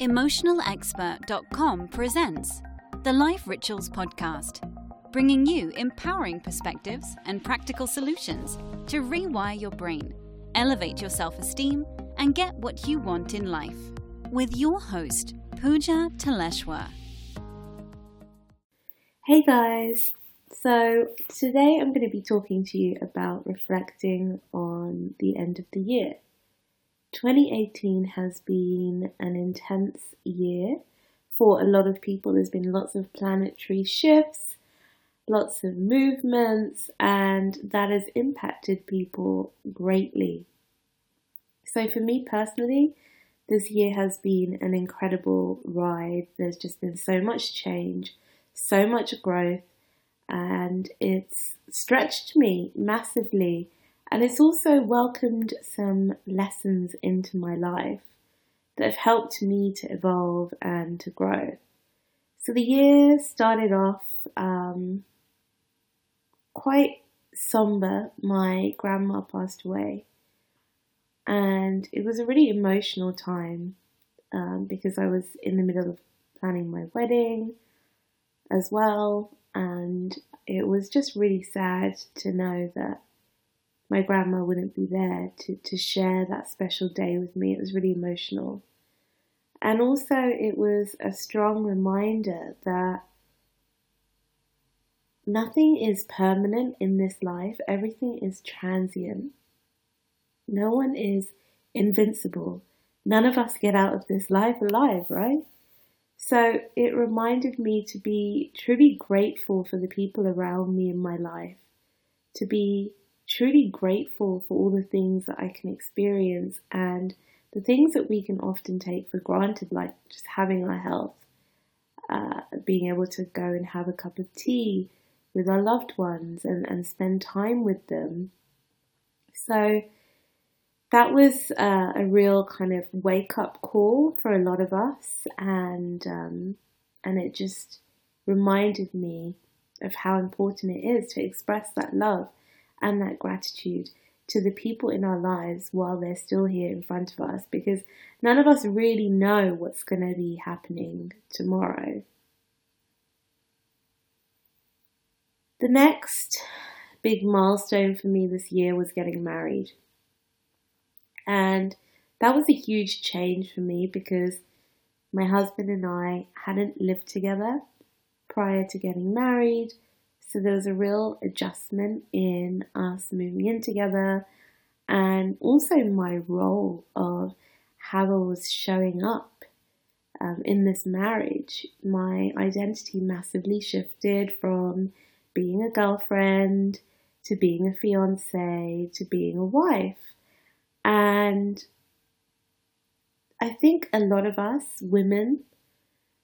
EmotionalExpert.com presents the Life Rituals Podcast, bringing you empowering perspectives and practical solutions to rewire your brain, elevate your self esteem, and get what you want in life. With your host, Pooja Taleshwar. Hey guys! So, today I'm going to be talking to you about reflecting on the end of the year. 2018 has been an intense year for a lot of people. There's been lots of planetary shifts, lots of movements, and that has impacted people greatly. So, for me personally, this year has been an incredible ride. There's just been so much change, so much growth, and it's stretched me massively and it's also welcomed some lessons into my life that have helped me to evolve and to grow. So the year started off um, quite somber. My grandma passed away, and it was a really emotional time um, because I was in the middle of planning my wedding as well, and it was just really sad to know that my grandma wouldn't be there to, to share that special day with me. It was really emotional. And also, it was a strong reminder that nothing is permanent in this life, everything is transient. No one is invincible. None of us get out of this life alive, right? So it reminded me to be truly grateful for the people around me in my life, to be truly grateful for all the things that I can experience and the things that we can often take for granted, like just having our health, uh, being able to go and have a cup of tea with our loved ones and, and spend time with them. So that was uh, a real kind of wake up call for a lot of us, and um, and it just reminded me of how important it is to express that love and that gratitude to the people in our lives while they're still here in front of us because none of us really know what's going to be happening tomorrow. The next big milestone for me this year was getting married. And that was a huge change for me because my husband and I hadn't lived together prior to getting married. So there was a real adjustment in us moving in together and also my role of how I was showing up um, in this marriage. My identity massively shifted from being a girlfriend to being a fiance to being a wife. And I think a lot of us women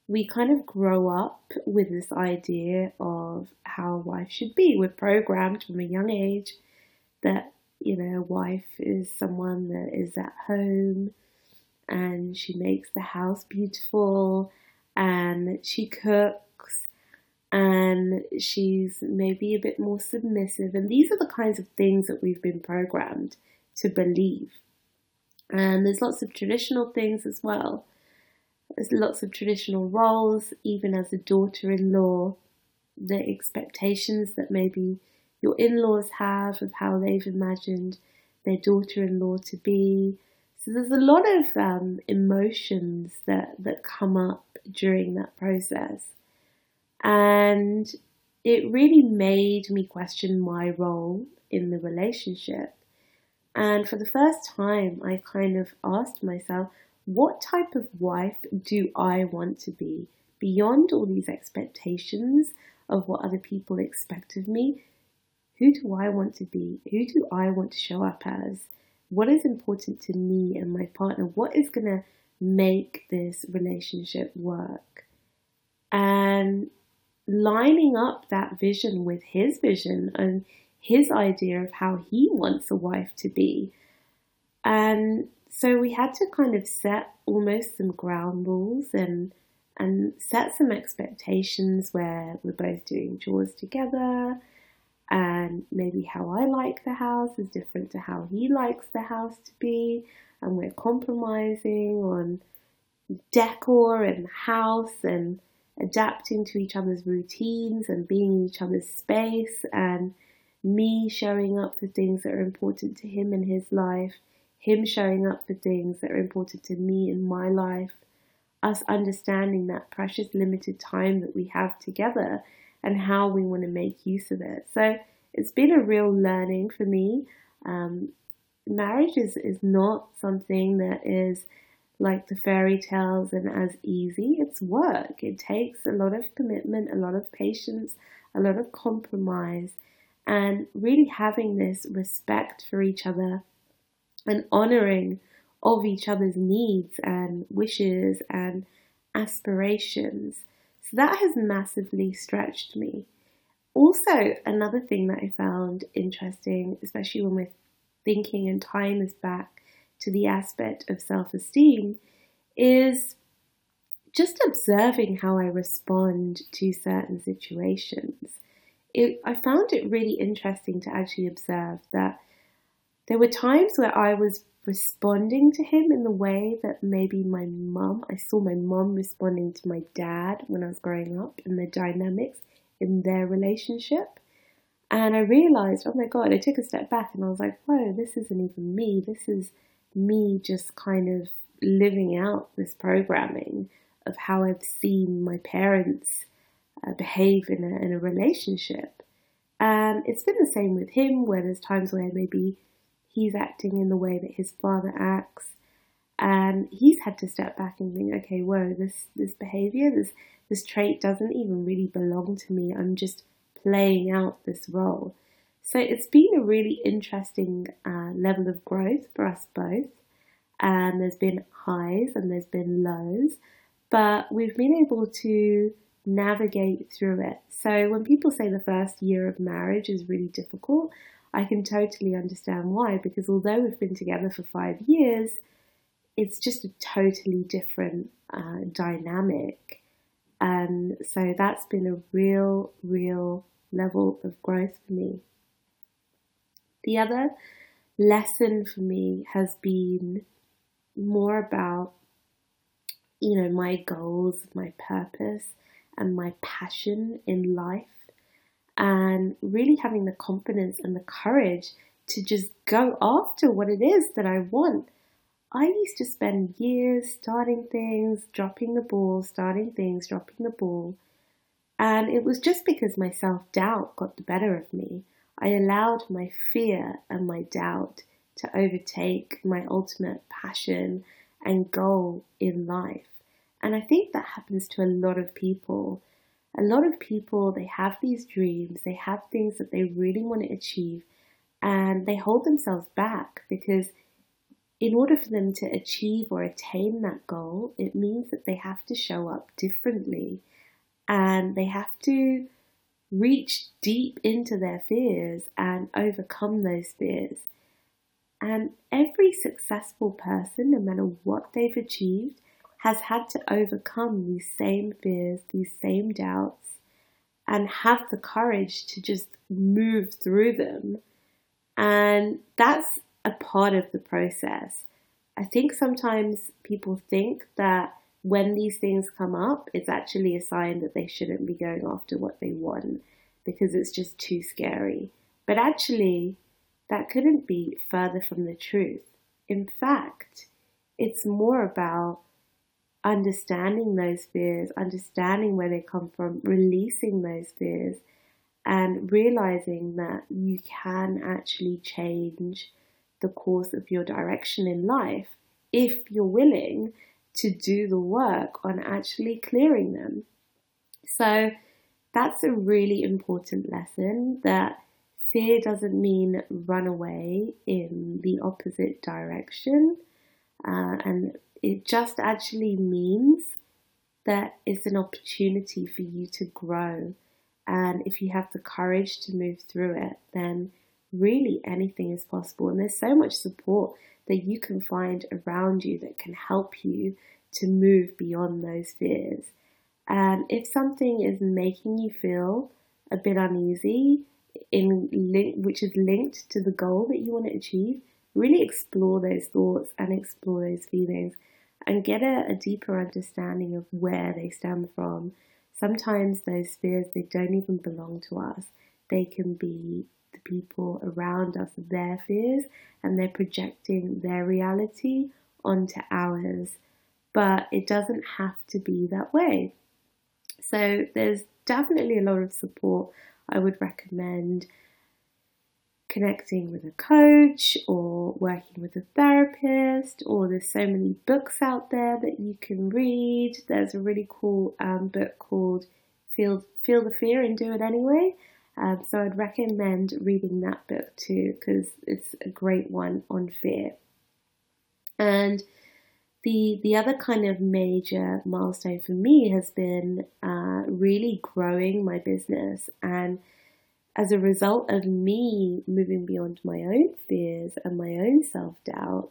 we kind of grow up with this idea of how a wife should be. We're programmed from a young age that, you know, a wife is someone that is at home and she makes the house beautiful and she cooks and she's maybe a bit more submissive. And these are the kinds of things that we've been programmed to believe. And there's lots of traditional things as well there's lots of traditional roles, even as a daughter in law, the expectations that maybe your in laws have of how they've imagined their daughter in law to be. So there's a lot of um, emotions that, that come up during that process. And it really made me question my role in the relationship. And for the first time, I kind of asked myself, what type of wife do I want to be beyond all these expectations of what other people expect of me? Who do I want to be? Who do I want to show up as? What is important to me and my partner? What is going to make this relationship work? And lining up that vision with his vision and his idea of how he wants a wife to be. And so we had to kind of set almost some ground rules and and set some expectations where we're both doing chores together. And maybe how I like the house is different to how he likes the house to be. And we're compromising on decor and the house and adapting to each other's routines and being in each other's space and me showing up for things that are important to him in his life, him showing up for things that are important to me in my life, us understanding that precious limited time that we have together and how we want to make use of it. So it's been a real learning for me. Um, marriage is, is not something that is like the fairy tales and as easy. It's work. It takes a lot of commitment, a lot of patience, a lot of compromise, and really having this respect for each other and honoring of each other's needs and wishes and aspirations. So that has massively stretched me. Also, another thing that I found interesting, especially when we're thinking and tying this back to the aspect of self esteem, is just observing how I respond to certain situations. It, I found it really interesting to actually observe that there were times where I was responding to him in the way that maybe my mum, I saw my mum responding to my dad when I was growing up and the dynamics in their relationship. And I realized, oh my God, I took a step back and I was like, whoa, this isn't even me. This is me just kind of living out this programming of how I've seen my parents uh, behave in a, in a relationship. And it's been the same with him, where there's times where maybe he's acting in the way that his father acts, and he's had to step back and think, okay, whoa, this this behavior, this this trait doesn't even really belong to me. I'm just playing out this role. So it's been a really interesting uh, level of growth for us both. And there's been highs and there's been lows, but we've been able to navigate through it. So when people say the first year of marriage is really difficult, I can totally understand why, because although we've been together for five years, it's just a totally different uh, dynamic. And so that's been a real, real level of growth for me. The other lesson for me has been more about, you know, my goals, my purpose, and my passion in life and really having the confidence and the courage to just go after what it is that I want. I used to spend years starting things, dropping the ball, starting things, dropping the ball. And it was just because my self doubt got the better of me. I allowed my fear and my doubt to overtake my ultimate passion and goal in life. And I think that happens to a lot of people a lot of people they have these dreams, they have things that they really want to achieve, and they hold themselves back because in order for them to achieve or attain that goal, it means that they have to show up differently and they have to reach deep into their fears and overcome those fears. And every successful person, no matter what they've achieved, has had to overcome these same fears, these same doubts, and have the courage to just move through them. And that's a part of the process. I think sometimes people think that when these things come up, it's actually a sign that they shouldn't be going after what they want because it's just too scary. But actually, that couldn't be further from the truth. In fact, it's more about understanding those fears, understanding where they come from, releasing those fears, and realizing that you can actually change the course of your direction in life if you're willing to do the work on actually clearing them. So that's a really important lesson that fear doesn't mean run away in the opposite direction. Uh, and it just actually means that it's an opportunity for you to grow. And if you have the courage to move through it, then really anything is possible. And there's so much support that you can find around you that can help you to move beyond those fears. And if something is making you feel a bit uneasy, in which is linked to the goal that you want to achieve, really explore those thoughts and explore those feelings and get a, a deeper understanding of where they stem from. Sometimes those fears, they don't even belong to us. They can be the people around us, their fears, and they're projecting their reality onto ours. But it doesn't have to be that way. So there's definitely a lot of support I would recommend connecting with a coach or working with a therapist, or there's so many books out there that you can read. There's a really cool um, book called Feel, Feel the Fear and Do It Anyway. Um, so I'd recommend reading that book too because it's a great one on fear. And the the other kind of major milestone for me has been uh, really growing my business and as a result of me moving beyond my own fears and my own self doubt,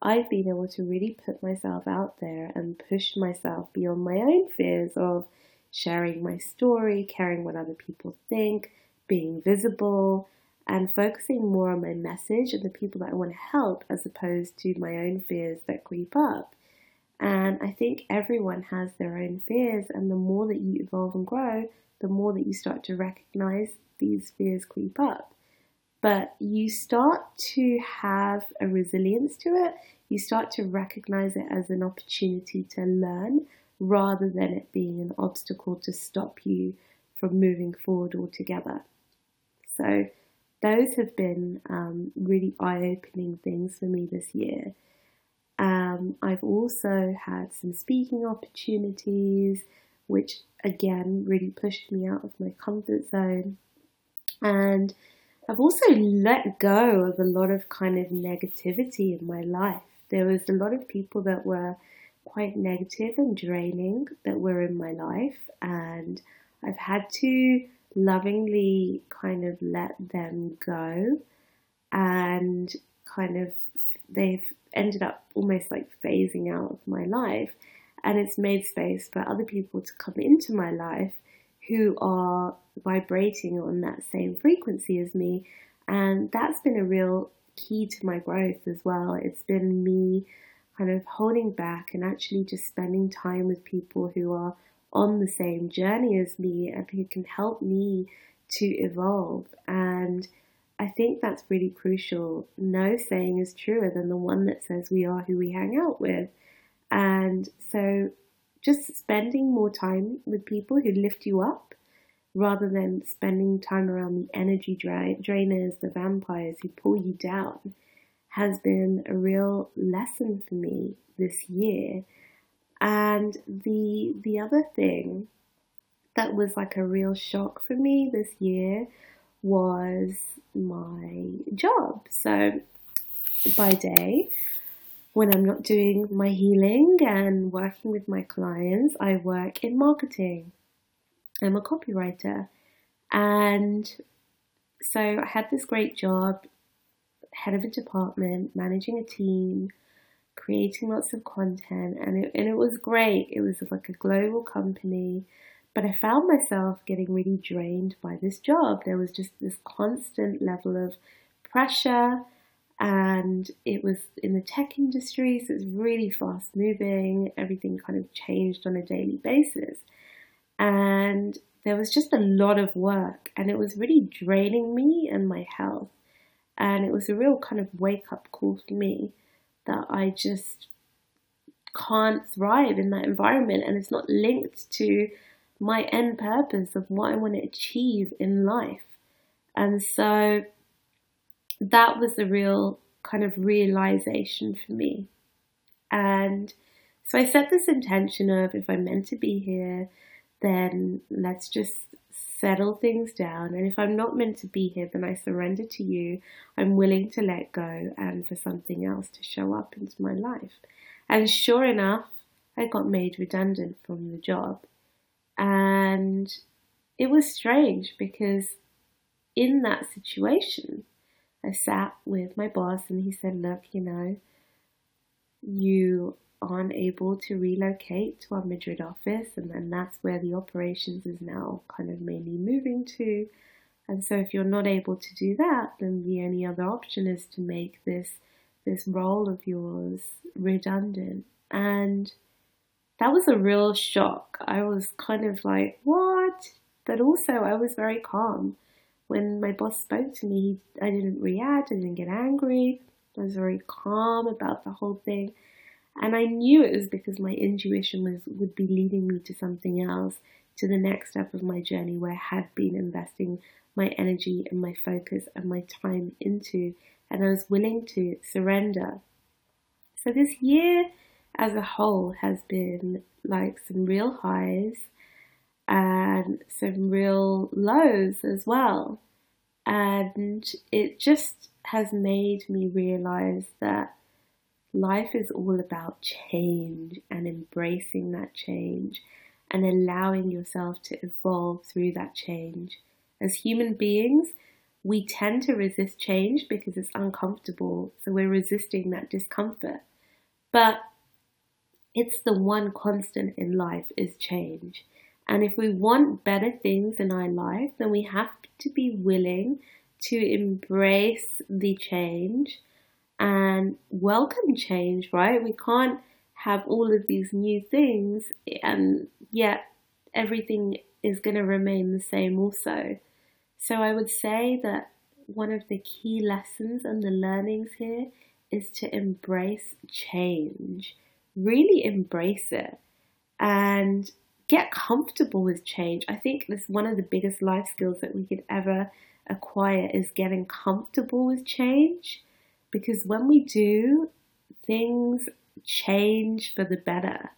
I've been able to really put myself out there and push myself beyond my own fears of sharing my story, caring what other people think, being visible, and focusing more on my message and the people that I want to help as opposed to my own fears that creep up. And I think everyone has their own fears, and the more that you evolve and grow, the more that you start to recognize these fears creep up. But you start to have a resilience to it. You start to recognize it as an opportunity to learn rather than it being an obstacle to stop you from moving forward altogether. So, those have been um, really eye opening things for me this year. Um, I've also had some speaking opportunities, which again really pushed me out of my comfort zone. And I've also let go of a lot of kind of negativity in my life. There was a lot of people that were quite negative and draining that were in my life, and I've had to lovingly kind of let them go and kind of they've ended up almost like phasing out of my life and it's made space for other people to come into my life who are vibrating on that same frequency as me. And that's been a real key to my growth as well. It's been me kind of holding back and actually just spending time with people who are on the same journey as me and who can help me to evolve. And I think that's really crucial. No saying is truer than the one that says we are who we hang out with. And so just spending more time with people who lift you up rather than spending time around the energy dra- drainers, the vampires who pull you down, has been a real lesson for me this year. And the the other thing that was like a real shock for me this year was my job. So by day, when I'm not doing my healing and working with my clients, I work in marketing. I'm a copywriter. And so I had this great job, head of a department, managing a team, creating lots of content, and it, and it was great. It was like a global company. But I found myself getting really drained by this job. There was just this constant level of pressure and it was in the tech industry, so it's really fast moving. Everything kind of changed on a daily basis. And there was just a lot of work, and it was really draining me and my health. And it was a real kind of wake up call for me that I just can't thrive in that environment, and it's not linked to my end purpose of what I want to achieve in life. And so that was the real kind of realization for me. And so I set this intention of if I'm meant to be here, then let's just settle things down. And if I'm not meant to be here, then I surrender to you. I'm willing to let go and for something else to show up into my life. And sure enough, I got made redundant from the job. And it was strange because in that situation, I sat with my boss and he said, Look, you know, you aren't able to relocate to our Madrid office, and then that's where the operations is now kind of mainly moving to. And so, if you're not able to do that, then the only other option is to make this this role of yours redundant. And that was a real shock. I was kind of like, what? But also, I was very calm. When my boss spoke to me, I didn't react, I didn't get angry. I was very calm about the whole thing. And I knew it was because my intuition was would be leading me to something else, to the next step of my journey where I had been investing my energy and my focus and my time into, and I was willing to surrender. So this year as a whole has been like some real highs and some real lows as well. And it just has made me realize that life is all about change and embracing that change and allowing yourself to evolve through that change. As human beings, we tend to resist change because it's uncomfortable, so we're resisting that discomfort. But it's the one constant in life is change. And if we want better things in our life, then we have to be willing to embrace the change and welcome change, right? We can't have all of these new things and yet everything is going to remain the same also. So I would say that one of the key lessons and the learnings here is to embrace change. Really embrace it and get comfortable with change. I think this one of the biggest life skills that we could ever acquire is getting comfortable with change because when we do, things change for the better.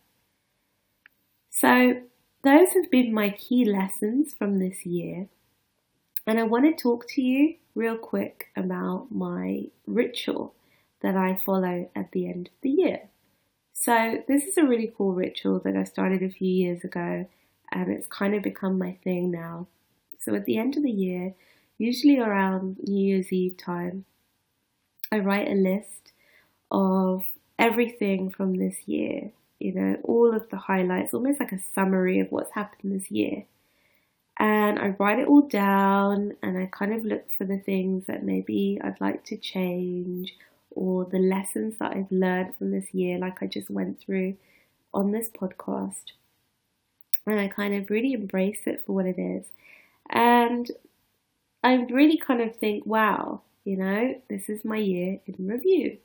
So, those have been my key lessons from this year. And I want to talk to you real quick about my ritual that I follow at the end of the year. So, this is a really cool ritual that I started a few years ago, and it's kind of become my thing now. So, at the end of the year, usually around New Year's Eve time, I write a list of everything from this year, you know, all of the highlights, almost like a summary of what's happened this year. And I write it all down and I kind of look for the things that maybe I'd like to change or the lessons that I've learned from this year, like I just went through on this podcast. And I kind of really embrace it for what it is. And I really kind of think, wow, you know, this is my year in review.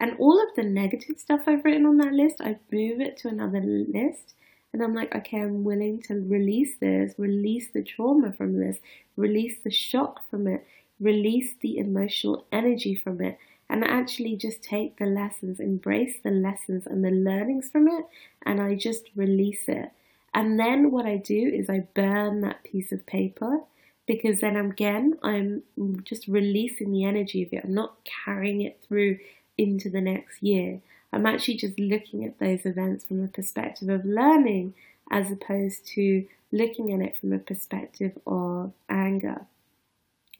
And all of the negative stuff I've written on that list, I move it to another list. And I'm like, okay, I'm willing to release this, release the trauma from this, release the shock from it, release the emotional energy from it, and actually just take the lessons, embrace the lessons and the learnings from it, and I just release it. And then what I do is I burn that piece of paper because then again, I'm just releasing the energy of it. I'm not carrying it through into the next year. I'm actually just looking at those events from a perspective of learning as opposed to looking at it from a perspective of anger.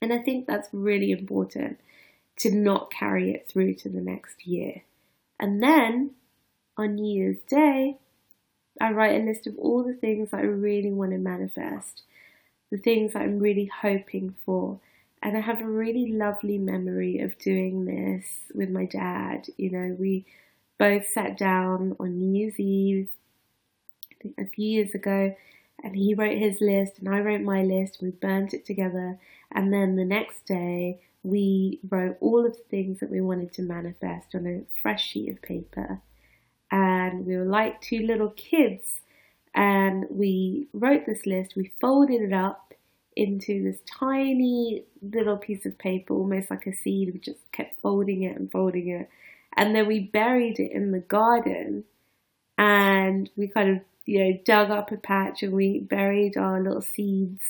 And I think that's really important to not carry it through to the next year. And then on New Year's Day, I write a list of all the things that I really want to manifest the things that I'm really hoping for. And I have a really lovely memory of doing this with my dad. You know, we both sat down on New Year's Eve, a few years ago, and he wrote his list and I wrote my list. We burnt it together. And then the next day, we wrote all of the things that we wanted to manifest on a fresh sheet of paper. And we were like two little kids and we wrote this list, we folded it up into this tiny little piece of paper, almost like a seed. We just kept folding it and folding it. And then we buried it in the garden and we kind of, you know, dug up a patch and we buried our little seeds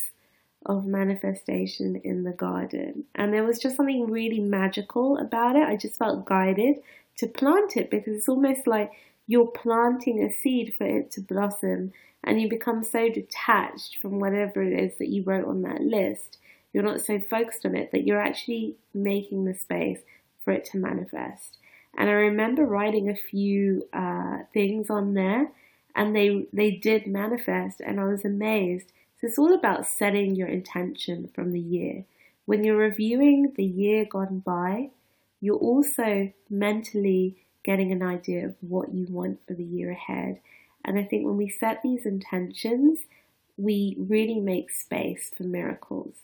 of manifestation in the garden. And there was just something really magical about it. I just felt guided to plant it because it's almost like you're planting a seed for it to blossom and you become so detached from whatever it is that you wrote on that list. You're not so focused on it that you're actually making the space for it to manifest. And I remember writing a few uh, things on there, and they they did manifest, and I was amazed. It's all about setting your intention from the year. When you're reviewing the year gone by, you're also mentally getting an idea of what you want for the year ahead. And I think when we set these intentions, we really make space for miracles.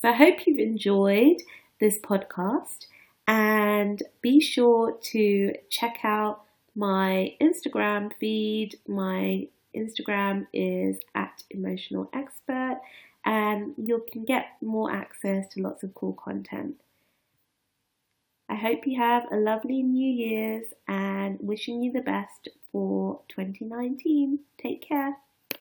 So I hope you've enjoyed this podcast and be sure to check out my Instagram feed. My Instagram is at emotional expert and you can get more access to lots of cool content. I hope you have a lovely New Year's and wishing you the best for 2019. Take care.